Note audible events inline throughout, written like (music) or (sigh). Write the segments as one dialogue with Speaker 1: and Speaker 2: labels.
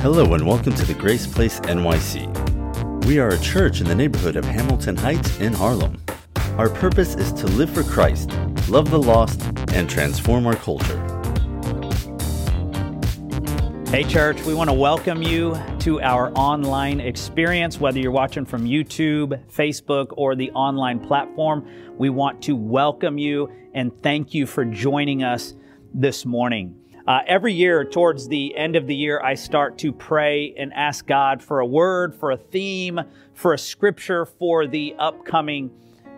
Speaker 1: Hello and welcome to the Grace Place NYC. We are a church in the neighborhood of Hamilton Heights in Harlem. Our purpose is to live for Christ, love the lost, and transform our culture.
Speaker 2: Hey, church, we want to welcome you to our online experience, whether you're watching from YouTube, Facebook, or the online platform. We want to welcome you and thank you for joining us this morning. Uh, every year, towards the end of the year, I start to pray and ask God for a word, for a theme, for a scripture for the upcoming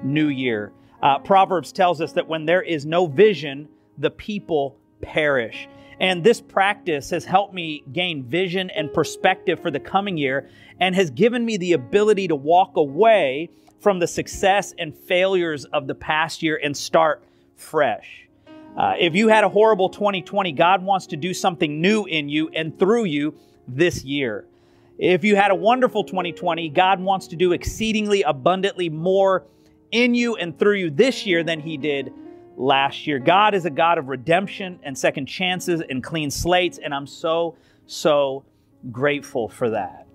Speaker 2: new year. Uh, Proverbs tells us that when there is no vision, the people perish. And this practice has helped me gain vision and perspective for the coming year and has given me the ability to walk away from the success and failures of the past year and start fresh. Uh, if you had a horrible 2020, God wants to do something new in you and through you this year. If you had a wonderful 2020, God wants to do exceedingly abundantly more in you and through you this year than He did last year. God is a God of redemption and second chances and clean slates, and I'm so, so grateful for that.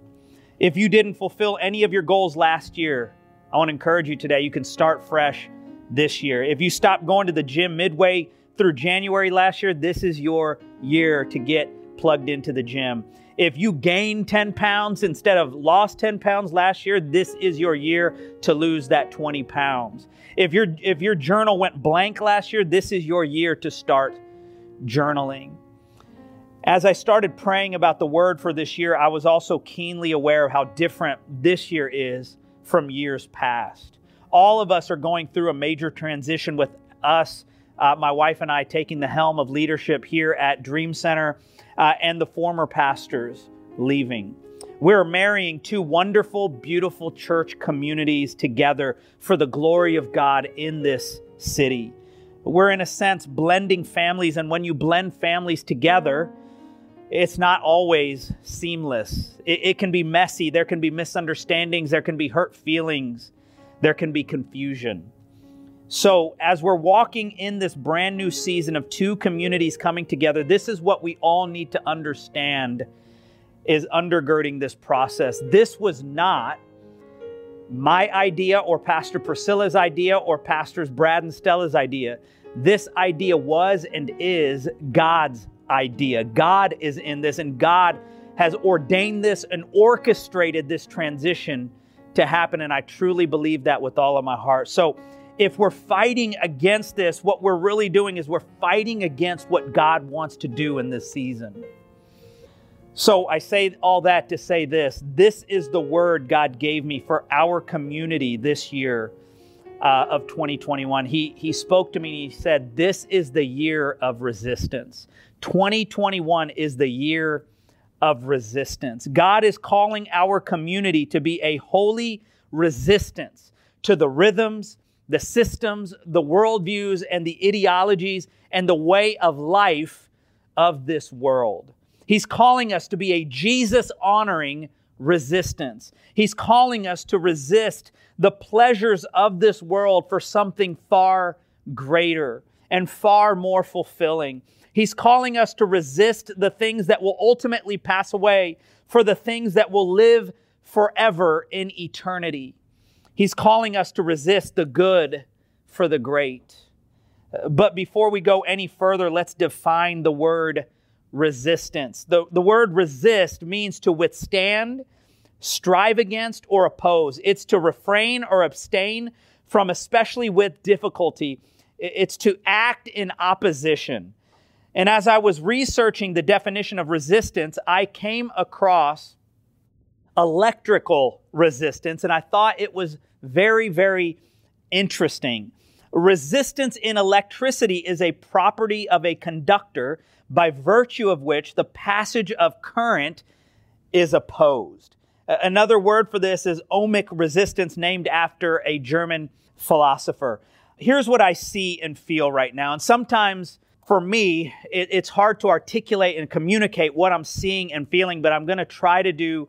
Speaker 2: If you didn't fulfill any of your goals last year, I want to encourage you today. You can start fresh this year. If you stopped going to the gym midway through January last year, this is your year to get plugged into the gym. If you gained 10 pounds instead of lost 10 pounds last year, this is your year to lose that 20 pounds. If your if your journal went blank last year, this is your year to start journaling. As I started praying about the word for this year, I was also keenly aware of how different this year is from years past. All of us are going through a major transition with us uh, my wife and I taking the helm of leadership here at Dream Center, uh, and the former pastors leaving. We're marrying two wonderful, beautiful church communities together for the glory of God in this city. We're, in a sense, blending families, and when you blend families together, it's not always seamless. It, it can be messy. There can be misunderstandings. There can be hurt feelings. There can be confusion. So, as we're walking in this brand new season of two communities coming together, this is what we all need to understand is undergirding this process. This was not my idea or Pastor Priscilla's idea or Pastors Brad and Stella's idea. This idea was and is God's idea. God is in this, and God has ordained this and orchestrated this transition to happen. And I truly believe that with all of my heart. So, if we're fighting against this, what we're really doing is we're fighting against what God wants to do in this season. So I say all that to say this this is the word God gave me for our community this year uh, of 2021. He, he spoke to me and he said, This is the year of resistance. 2021 is the year of resistance. God is calling our community to be a holy resistance to the rhythms the systems, the worldviews, and the ideologies and the way of life of this world. He's calling us to be a Jesus honoring resistance. He's calling us to resist the pleasures of this world for something far greater and far more fulfilling. He's calling us to resist the things that will ultimately pass away for the things that will live forever in eternity. He's calling us to resist the good for the great. But before we go any further, let's define the word resistance. The, the word resist means to withstand, strive against, or oppose. It's to refrain or abstain from, especially with difficulty. It's to act in opposition. And as I was researching the definition of resistance, I came across electrical resistance, and I thought it was very, very interesting. Resistance in electricity is a property of a conductor by virtue of which the passage of current is opposed. Another word for this is ohmic resistance, named after a German philosopher. Here's what I see and feel right now. And sometimes for me, it, it's hard to articulate and communicate what I'm seeing and feeling, but I'm going to try to do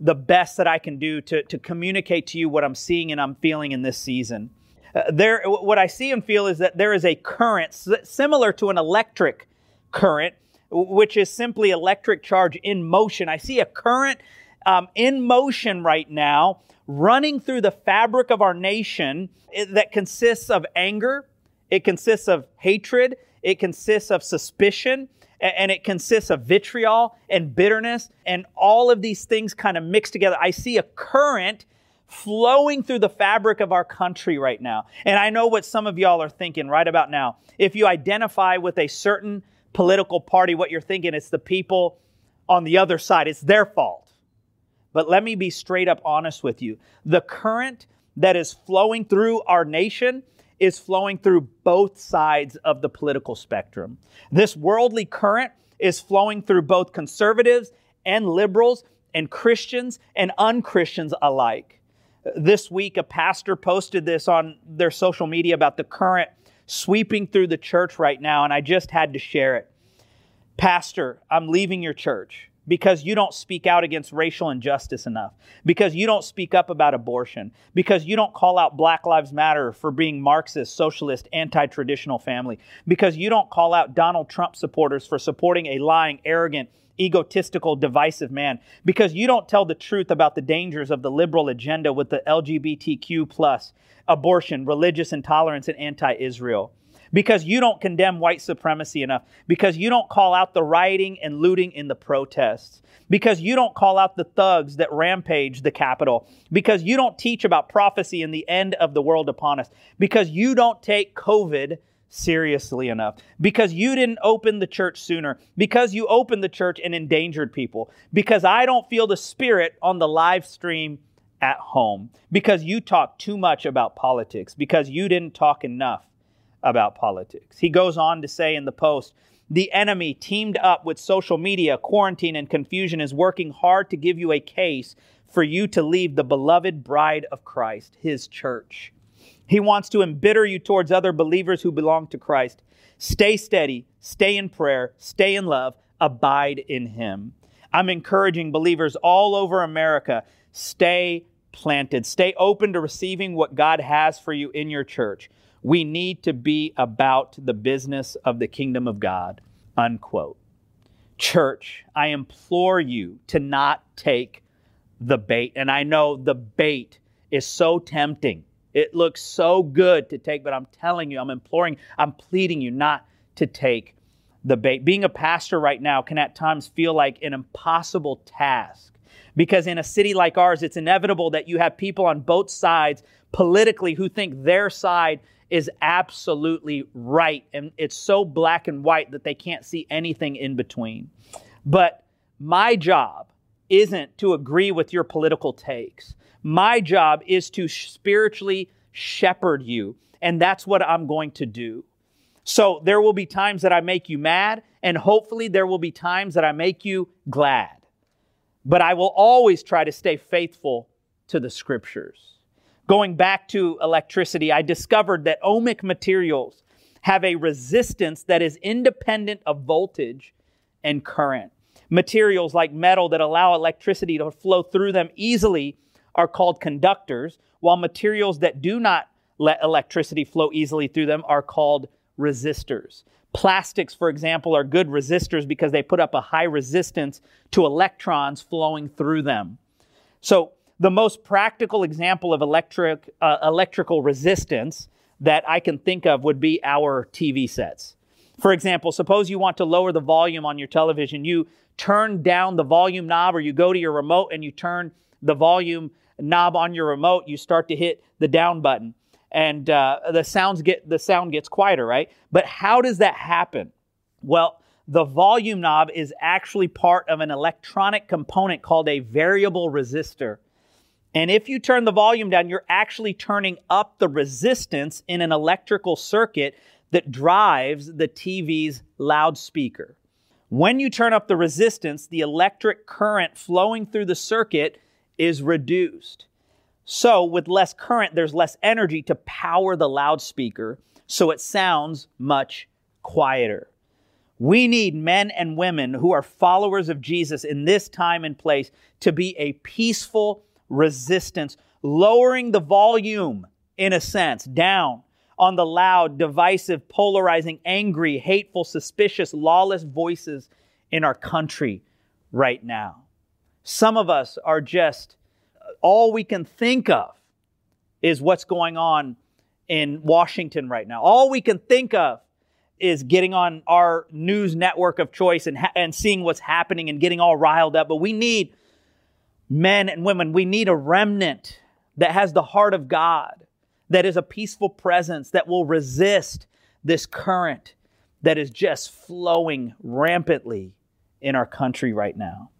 Speaker 2: the best that I can do to, to communicate to you what I'm seeing and I'm feeling in this season. Uh, there, what I see and feel is that there is a current similar to an electric current which is simply electric charge in motion. I see a current um, in motion right now running through the fabric of our nation that consists of anger, it consists of hatred, it consists of suspicion, and it consists of vitriol and bitterness, and all of these things kind of mixed together. I see a current flowing through the fabric of our country right now. And I know what some of y'all are thinking right about now. If you identify with a certain political party, what you're thinking, it's the people on the other side, it's their fault. But let me be straight up honest with you. The current that is flowing through our nation is flowing through both sides of the political spectrum. This worldly current is flowing through both conservatives and liberals and Christians and unchristians alike. This week, a pastor posted this on their social media about the current sweeping through the church right now, and I just had to share it. Pastor, I'm leaving your church because you don't speak out against racial injustice enough, because you don't speak up about abortion, because you don't call out Black Lives Matter for being Marxist, socialist, anti traditional family, because you don't call out Donald Trump supporters for supporting a lying, arrogant, egotistical, divisive man, because you don't tell the truth about the dangers of the liberal agenda with the LGBTQ plus, abortion, religious intolerance, and anti Israel because you don't condemn white supremacy enough, because you don't call out the rioting and looting in the protests, because you don't call out the thugs that rampage the Capitol, because you don't teach about prophecy and the end of the world upon us, because you don't take COVID seriously enough, because you didn't open the church sooner, because you opened the church and endangered people, because I don't feel the spirit on the live stream at home, because you talk too much about politics, because you didn't talk enough about politics. He goes on to say in the post, the enemy, teamed up with social media, quarantine, and confusion, is working hard to give you a case for you to leave the beloved bride of Christ, his church. He wants to embitter you towards other believers who belong to Christ. Stay steady, stay in prayer, stay in love, abide in him. I'm encouraging believers all over America stay planted, stay open to receiving what God has for you in your church. We need to be about the business of the kingdom of God. Unquote. Church, I implore you to not take the bait. And I know the bait is so tempting. It looks so good to take, but I'm telling you, I'm imploring, I'm pleading you not to take the bait. Being a pastor right now can at times feel like an impossible task because in a city like ours, it's inevitable that you have people on both sides politically who think their side is absolutely right. And it's so black and white that they can't see anything in between. But my job isn't to agree with your political takes. My job is to spiritually shepherd you. And that's what I'm going to do. So there will be times that I make you mad, and hopefully there will be times that I make you glad. But I will always try to stay faithful to the scriptures. Going back to electricity, I discovered that ohmic materials have a resistance that is independent of voltage and current. Materials like metal that allow electricity to flow through them easily are called conductors, while materials that do not let electricity flow easily through them are called resistors. Plastics, for example, are good resistors because they put up a high resistance to electrons flowing through them. So, the most practical example of electric, uh, electrical resistance that I can think of would be our TV sets. For example, suppose you want to lower the volume on your television. You turn down the volume knob or you go to your remote and you turn the volume knob on your remote, you start to hit the down button and uh, the sounds get the sound gets quieter, right? But how does that happen? Well, the volume knob is actually part of an electronic component called a variable resistor. And if you turn the volume down, you're actually turning up the resistance in an electrical circuit that drives the TV's loudspeaker. When you turn up the resistance, the electric current flowing through the circuit is reduced. So, with less current, there's less energy to power the loudspeaker, so it sounds much quieter. We need men and women who are followers of Jesus in this time and place to be a peaceful resistance, lowering the volume, in a sense, down on the loud, divisive, polarizing, angry, hateful, suspicious, lawless voices in our country right now. Some of us are just, all we can think of is what's going on in Washington right now. All we can think of is getting on our news network of choice and, ha- and seeing what's happening and getting all riled up. But we need men and women, we need a remnant that has the heart of God, that is a peaceful presence that will resist this current that is just flowing rampantly in our country right now.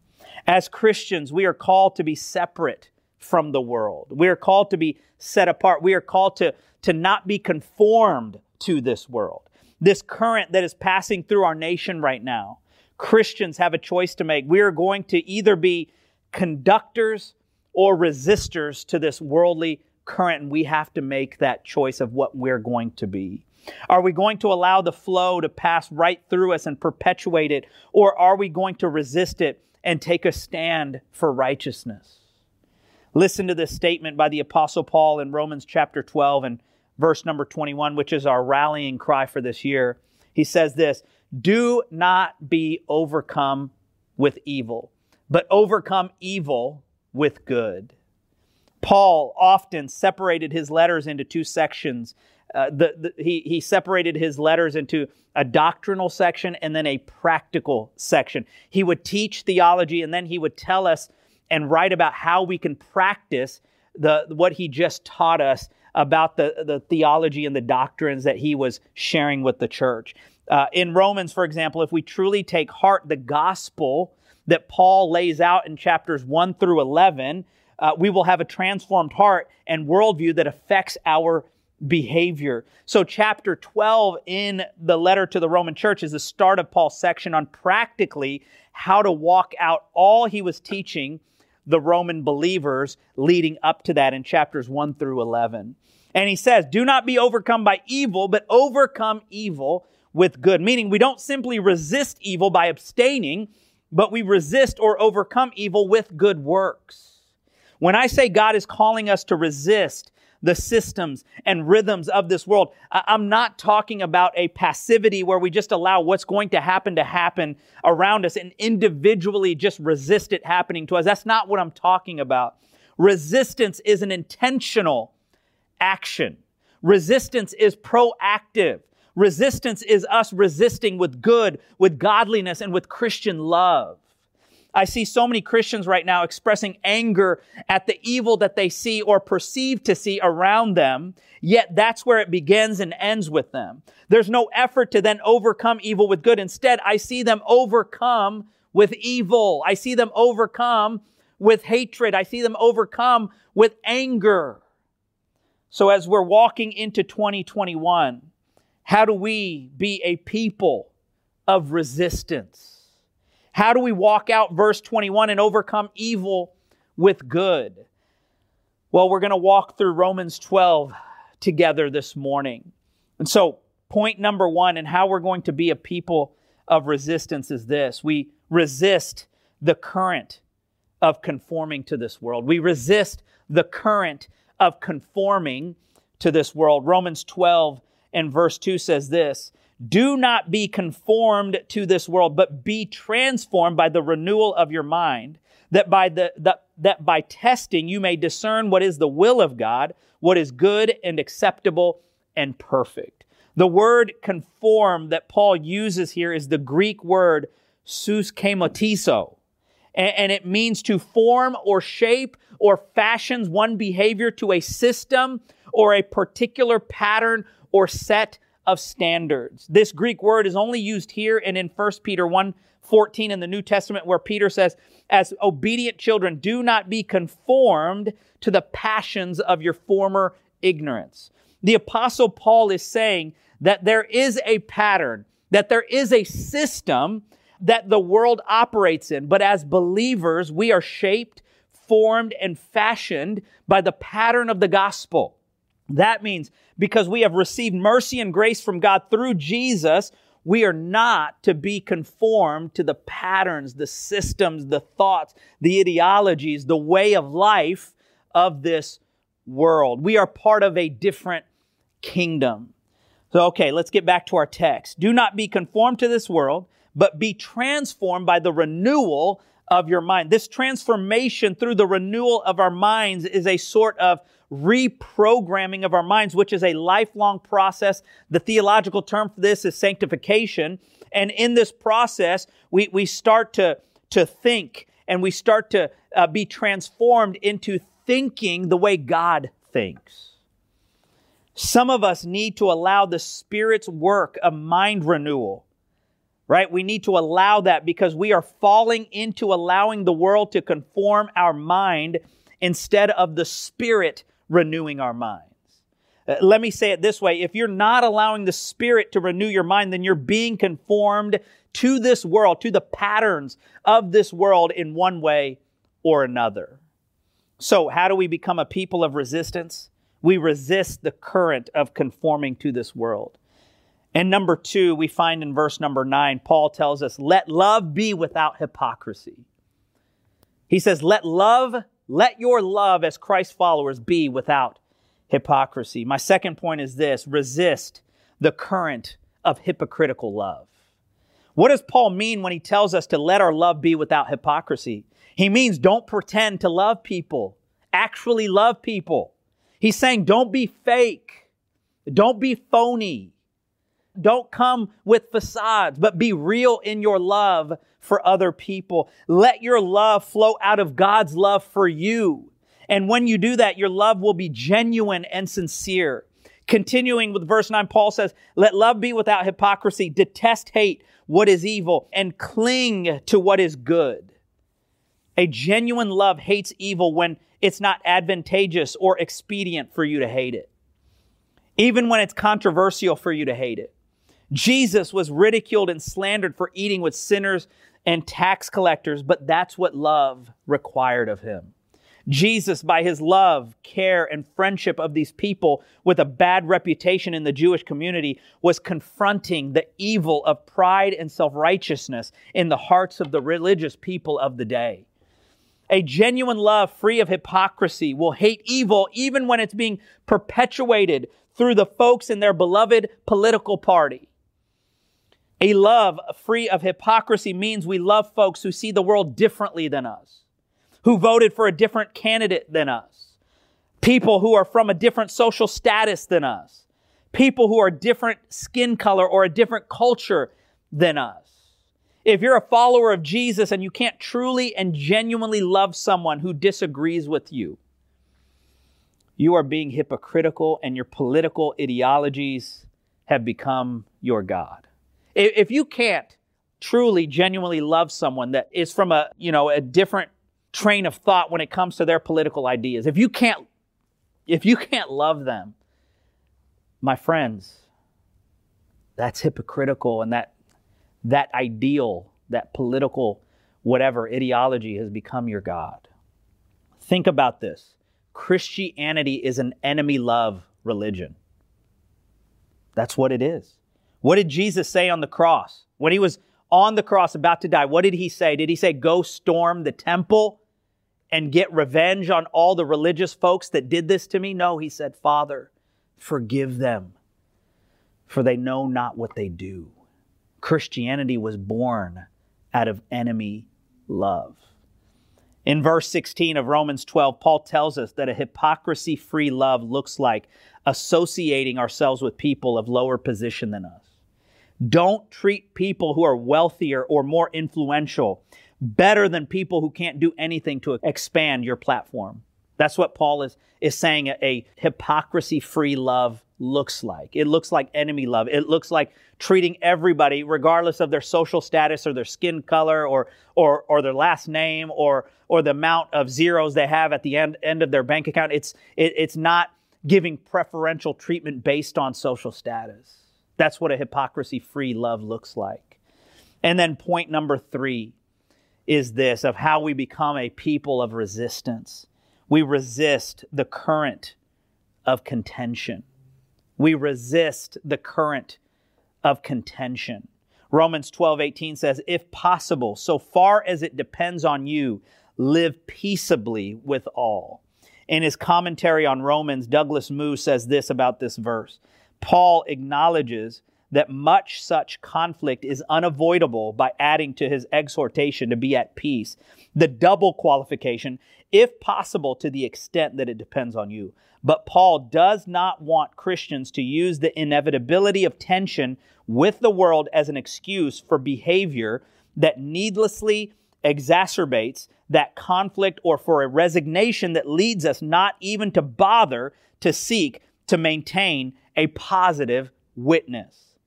Speaker 2: As Christians, we are called to be separate from the world. We are called to be set apart. We are called to, to not be conformed to this world. This current that is passing through our nation right now, Christians have a choice to make. We are going to either be conductors or resistors to this worldly current, and we have to make that choice of what we're going to be. Are we going to allow the flow to pass right through us and perpetuate it, or are we going to resist it and take a stand for righteousness? Listen to this statement by the Apostle Paul in Romans chapter 12 and verse number 21, which is our rallying cry for this year. He says this Do not be overcome with evil, but overcome evil with good. Paul often separated his letters into two sections. Uh, the, the, he, he separated his letters into a doctrinal section and then a practical section. He would teach theology and then he would tell us and write about how we can practice the, what he just taught us about the, the theology and the doctrines that he was sharing with the church. Uh, in Romans, for example, if we truly take heart the gospel that Paul lays out in chapters 1 through 11, uh, we will have a transformed heart and worldview that affects our behavior. So, chapter 12 in the letter to the Roman church is the start of Paul's section on practically how to walk out all he was teaching the Roman believers leading up to that in chapters 1 through 11. And he says, Do not be overcome by evil, but overcome evil with good. Meaning, we don't simply resist evil by abstaining, but we resist or overcome evil with good works. When I say God is calling us to resist, the systems and rhythms of this world. I'm not talking about a passivity where we just allow what's going to happen to happen around us and individually just resist it happening to us. That's not what I'm talking about. Resistance is an intentional action. Resistance is proactive. Resistance is us resisting with good, with godliness, and with Christian love. I see so many Christians right now expressing anger at the evil that they see or perceive to see around them, yet that's where it begins and ends with them. There's no effort to then overcome evil with good. Instead, I see them overcome with evil. I see them overcome with hatred. I see them overcome with anger. So as we're walking into 2021, how do we be a people of resistance? How do we walk out verse 21 and overcome evil with good? Well, we're going to walk through Romans 12 together this morning. And so, point number one, and how we're going to be a people of resistance is this we resist the current of conforming to this world. We resist the current of conforming to this world. Romans 12 and verse 2 says this do not be conformed to this world, but be transformed by the renewal of your mind, that by the, the that by testing you may discern what is the will of God, what is good and acceptable and perfect. The word conform that Paul uses here is the Greek word suskemotizo, and, and it means to form or shape or fashions one behavior to a system or a particular pattern or set of standards. This Greek word is only used here and in 1 Peter 1 14 in the New Testament, where Peter says, As obedient children, do not be conformed to the passions of your former ignorance. The Apostle Paul is saying that there is a pattern, that there is a system that the world operates in, but as believers, we are shaped, formed, and fashioned by the pattern of the gospel. That means because we have received mercy and grace from God through Jesus, we are not to be conformed to the patterns, the systems, the thoughts, the ideologies, the way of life of this world. We are part of a different kingdom. So, okay, let's get back to our text. Do not be conformed to this world, but be transformed by the renewal of your mind. This transformation through the renewal of our minds is a sort of reprogramming of our minds, which is a lifelong process. The theological term for this is sanctification. And in this process, we, we start to, to think and we start to uh, be transformed into thinking the way God thinks. Some of us need to allow the Spirit's work of mind renewal, right? We need to allow that because we are falling into allowing the world to conform our mind instead of the Spirit renewing our minds. Uh, let me say it this way if you're not allowing the Spirit to renew your mind, then you're being conformed to this world, to the patterns of this world in one way or another. So, how do we become a people of resistance? We resist the current of conforming to this world. And number two, we find in verse number nine, Paul tells us, let love be without hypocrisy. He says, let love, let your love as Christ followers be without hypocrisy. My second point is this resist the current of hypocritical love. What does Paul mean when he tells us to let our love be without hypocrisy? He means don't pretend to love people, actually love people. He's saying don't be fake, don't be phony, don't come with facades, but be real in your love for other people. Let your love flow out of God's love for you and when you do that, your love will be genuine and sincere. Continuing with verse 9, Paul says, Let love be without hypocrisy, detest hate what is evil, and cling to what is good. A genuine love hates evil when it's not advantageous or expedient for you to hate it, even when it's controversial for you to hate it. Jesus was ridiculed and slandered for eating with sinners and tax collectors, but that's what love required of him. Jesus, by his love, care, and friendship of these people with a bad reputation in the Jewish community, was confronting the evil of pride and self righteousness in the hearts of the religious people of the day. A genuine love free of hypocrisy will hate evil even when it's being perpetuated through the folks in their beloved political party. A love free of hypocrisy means we love folks who see the world differently than us who voted for a different candidate than us, people who are from a different social status than us, people who are different skin color or a different culture than us. If you're a follower of Jesus and you can't truly and genuinely love someone who disagrees with you, you are being hypocritical and your political ideologies have become your God. If you can't truly, genuinely love someone that is from a, you know, a different train of thought when it comes to their political ideas. If you can't if you can't love them, my friends, that's hypocritical and that that ideal, that political whatever ideology has become your god. Think about this. Christianity is an enemy love religion. That's what it is. What did Jesus say on the cross? When he was on the cross about to die, what did he say? Did he say, Go storm the temple and get revenge on all the religious folks that did this to me? No, he said, Father, forgive them, for they know not what they do. Christianity was born out of enemy love. In verse 16 of Romans 12, Paul tells us that a hypocrisy free love looks like associating ourselves with people of lower position than us. Don't treat people who are wealthier or more influential better than people who can't do anything to expand your platform. That's what Paul is, is saying a, a hypocrisy free love looks like. It looks like enemy love. It looks like treating everybody, regardless of their social status or their skin color or, or, or their last name or, or the amount of zeros they have at the end, end of their bank account. It's, it, it's not giving preferential treatment based on social status. That's what a hypocrisy free love looks like. And then point number three is this of how we become a people of resistance. We resist the current of contention. We resist the current of contention. Romans 12, 18 says, If possible, so far as it depends on you, live peaceably with all. In his commentary on Romans, Douglas Moo says this about this verse Paul acknowledges that much such conflict is unavoidable by adding to his exhortation to be at peace the double qualification, if possible, to the extent that it depends on you. But Paul does not want Christians to use the inevitability of tension with the world as an excuse for behavior that needlessly exacerbates that conflict or for a resignation that leads us not even to bother to seek to maintain a positive witness.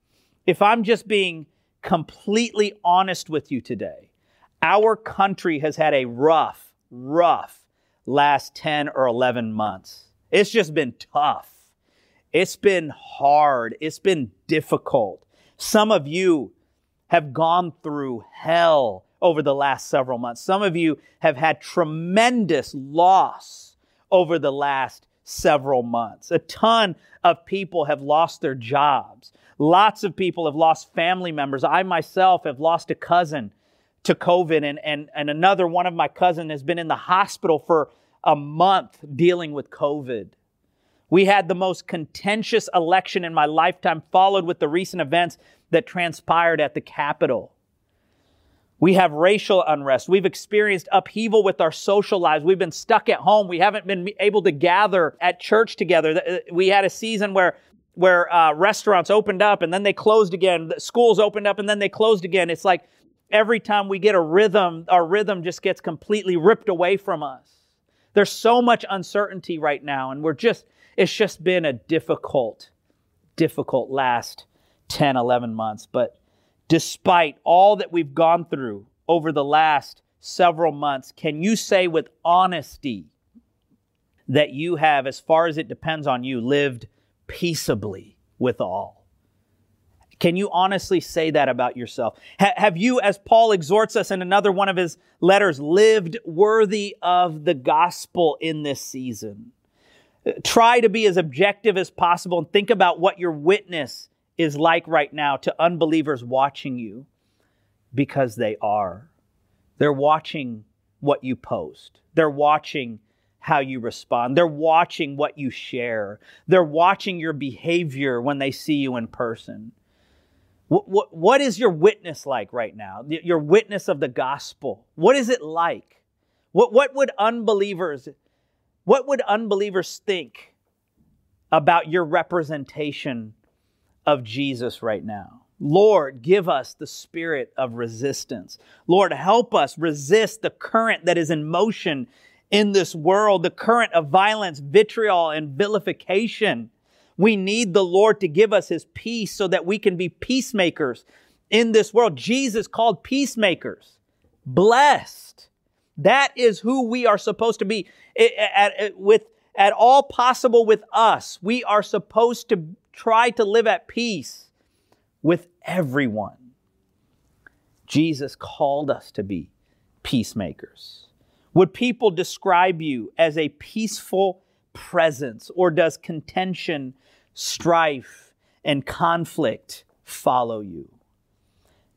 Speaker 2: If I'm just being completely honest with you today, our country has had a rough, rough last 10 or 11 months. It's just been tough. It's been hard. It's been difficult. Some of you have gone through hell over the last several months. Some of you have had tremendous loss over the last several months. A ton of people have lost their jobs. Lots of people have lost family members. I myself have lost a cousin to COVID, and, and, and another one of my cousins has been in the hospital for a month dealing with COVID. We had the most contentious election in my lifetime, followed with the recent events that transpired at the Capitol. We have racial unrest. We've experienced upheaval with our social lives. We've been stuck at home. We haven't been able to gather at church together. Uh, we had a season where where uh, restaurants opened up and then they closed again. Schools opened up and then they closed again. It's like every time we get a rhythm, our rhythm just gets completely ripped away from us. There's so much uncertainty right now, and we're just, it's just been a difficult, difficult last 10, 11 months. But despite all that we've gone through over the last several months, can you say with honesty that you have, as far as it depends on you, lived peaceably with all? Can you honestly say that about yourself? Ha- have you, as Paul exhorts us in another one of his letters, lived worthy of the gospel in this season? Try to be as objective as possible and think about what your witness is like right now to unbelievers watching you because they are. They're watching what you post, they're watching how you respond, they're watching what you share, they're watching your behavior when they see you in person. What, what, what is your witness like right now? Your witness of the gospel. What is it like? What, what would unbelievers, what would unbelievers think about your representation of Jesus right now? Lord, give us the spirit of resistance. Lord, help us resist the current that is in motion in this world, the current of violence, vitriol, and vilification. We need the Lord to give us his peace so that we can be peacemakers in this world. Jesus called peacemakers blessed. That is who we are supposed to be. At, at, with, at all possible with us, we are supposed to try to live at peace with everyone. Jesus called us to be peacemakers. Would people describe you as a peaceful presence, or does contention strife, and conflict follow you.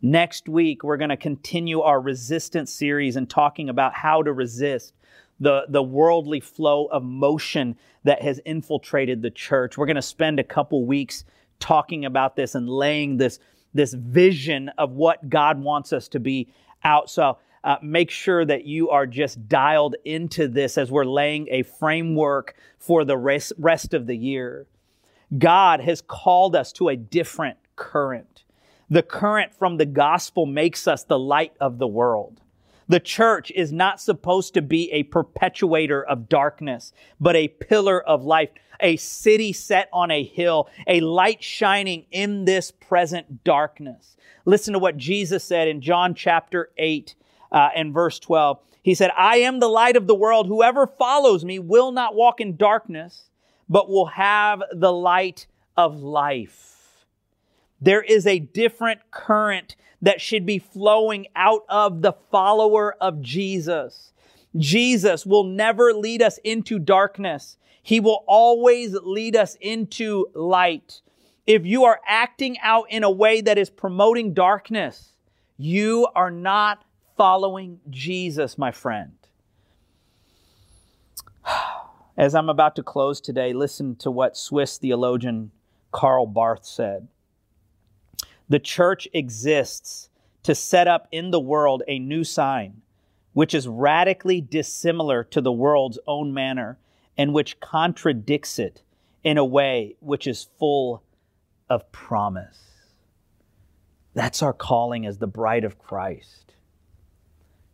Speaker 2: Next week, we're going to continue our resistance series and talking about how to resist the, the worldly flow of motion that has infiltrated the church. We're going to spend a couple weeks talking about this and laying this, this vision of what God wants us to be out. So uh, make sure that you are just dialed into this as we're laying a framework for the rest, rest of the year. God has called us to a different current. The current from the gospel makes us the light of the world. The church is not supposed to be a perpetuator of darkness, but a pillar of life, a city set on a hill, a light shining in this present darkness. Listen to what Jesus said in John chapter 8 uh, and verse 12. He said, I am the light of the world. Whoever follows me will not walk in darkness, but will have the light of life. There is a different current that should be flowing out of the follower of Jesus. Jesus will never lead us into darkness. He will always lead us into light. If you are acting out in a way that is promoting darkness, you are not following Jesus, my friend. (sighs) As I'm about to close today, listen to what Swiss theologian Karl Barth said. The church exists to set up in the world a new sign, which is radically dissimilar to the world's own manner and which contradicts it in a way which is full of promise. That's our calling as the bride of Christ.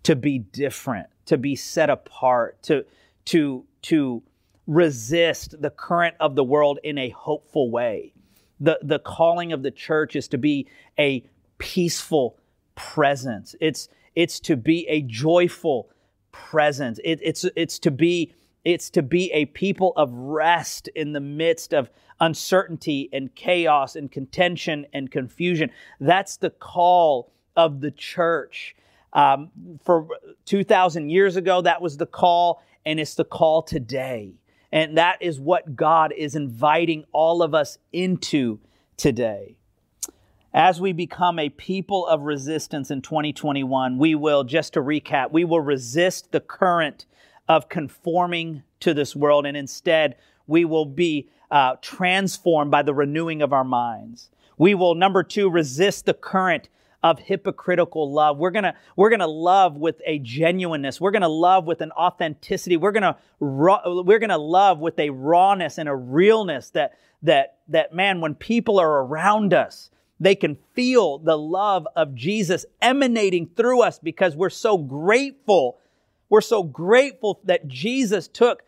Speaker 2: To be different, to be set apart, to, to, to resist the current of the world in a hopeful way. The, the calling of the church is to be a peaceful presence. It's, it's to be a joyful presence. It, it's, it's to be it's to be a people of rest in the midst of uncertainty and chaos and contention and confusion. That's the call of the church. Um, for 2,000 years ago, that was the call, and it's the call today. And that is what God is inviting all of us into today. As we become a people of resistance in 2021, we will, just to recap, we will resist the current of conforming to this world, and instead we will be uh, transformed by the renewing of our minds. We will, number two, resist the current of hypocritical love. We're gonna we're gonna love with a genuineness. We're gonna love with an authenticity. We're gonna we're gonna love with a rawness and a realness that that that man, when people are around us, they can feel the love of Jesus emanating through us because we're so grateful we're so grateful that Jesus took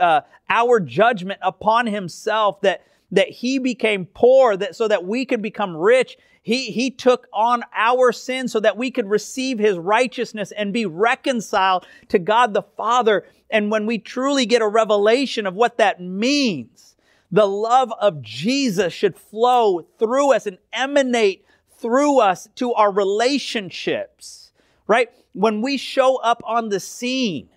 Speaker 2: uh, our judgment upon himself, that, that he became poor that, so that we could become rich. He, he took on our sin so that we could receive his righteousness and be reconciled to God the Father. And when we truly get a revelation of what that means, the love of Jesus should flow through us and emanate through us to our relationships, right? when we show up on the scene,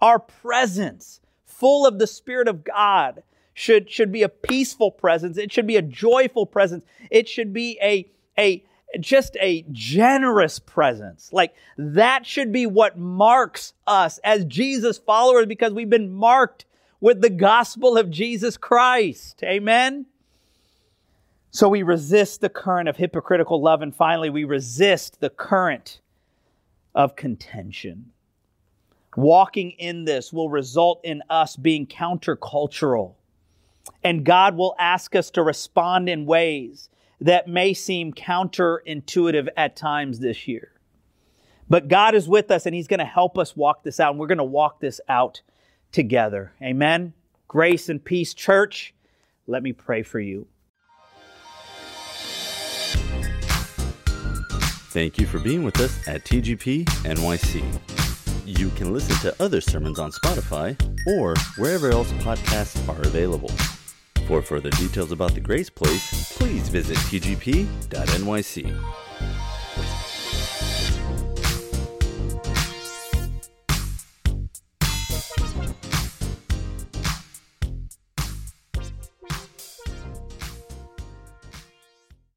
Speaker 2: our presence, full of the Spirit of God, should, should be a peaceful presence. It should be a joyful presence. It should be a, a, just a generous presence. Like that should be what marks us as Jesus followers because we've been marked with the gospel of Jesus Christ. Amen. So we resist the current of hypocritical love. And finally, we resist the current of contention. Walking in this will result in us being countercultural. And God will ask us to respond in ways that may seem counterintuitive at times this year. But God is with us and He's going to help us walk this out. And we're going to walk this out together. Amen. Grace and peace, church. Let me pray for you.
Speaker 1: Thank you for being with us at TGP NYC. You can listen to other sermons on Spotify or wherever else podcasts are available. For further details about the Grace Place, please visit tgp.nyc.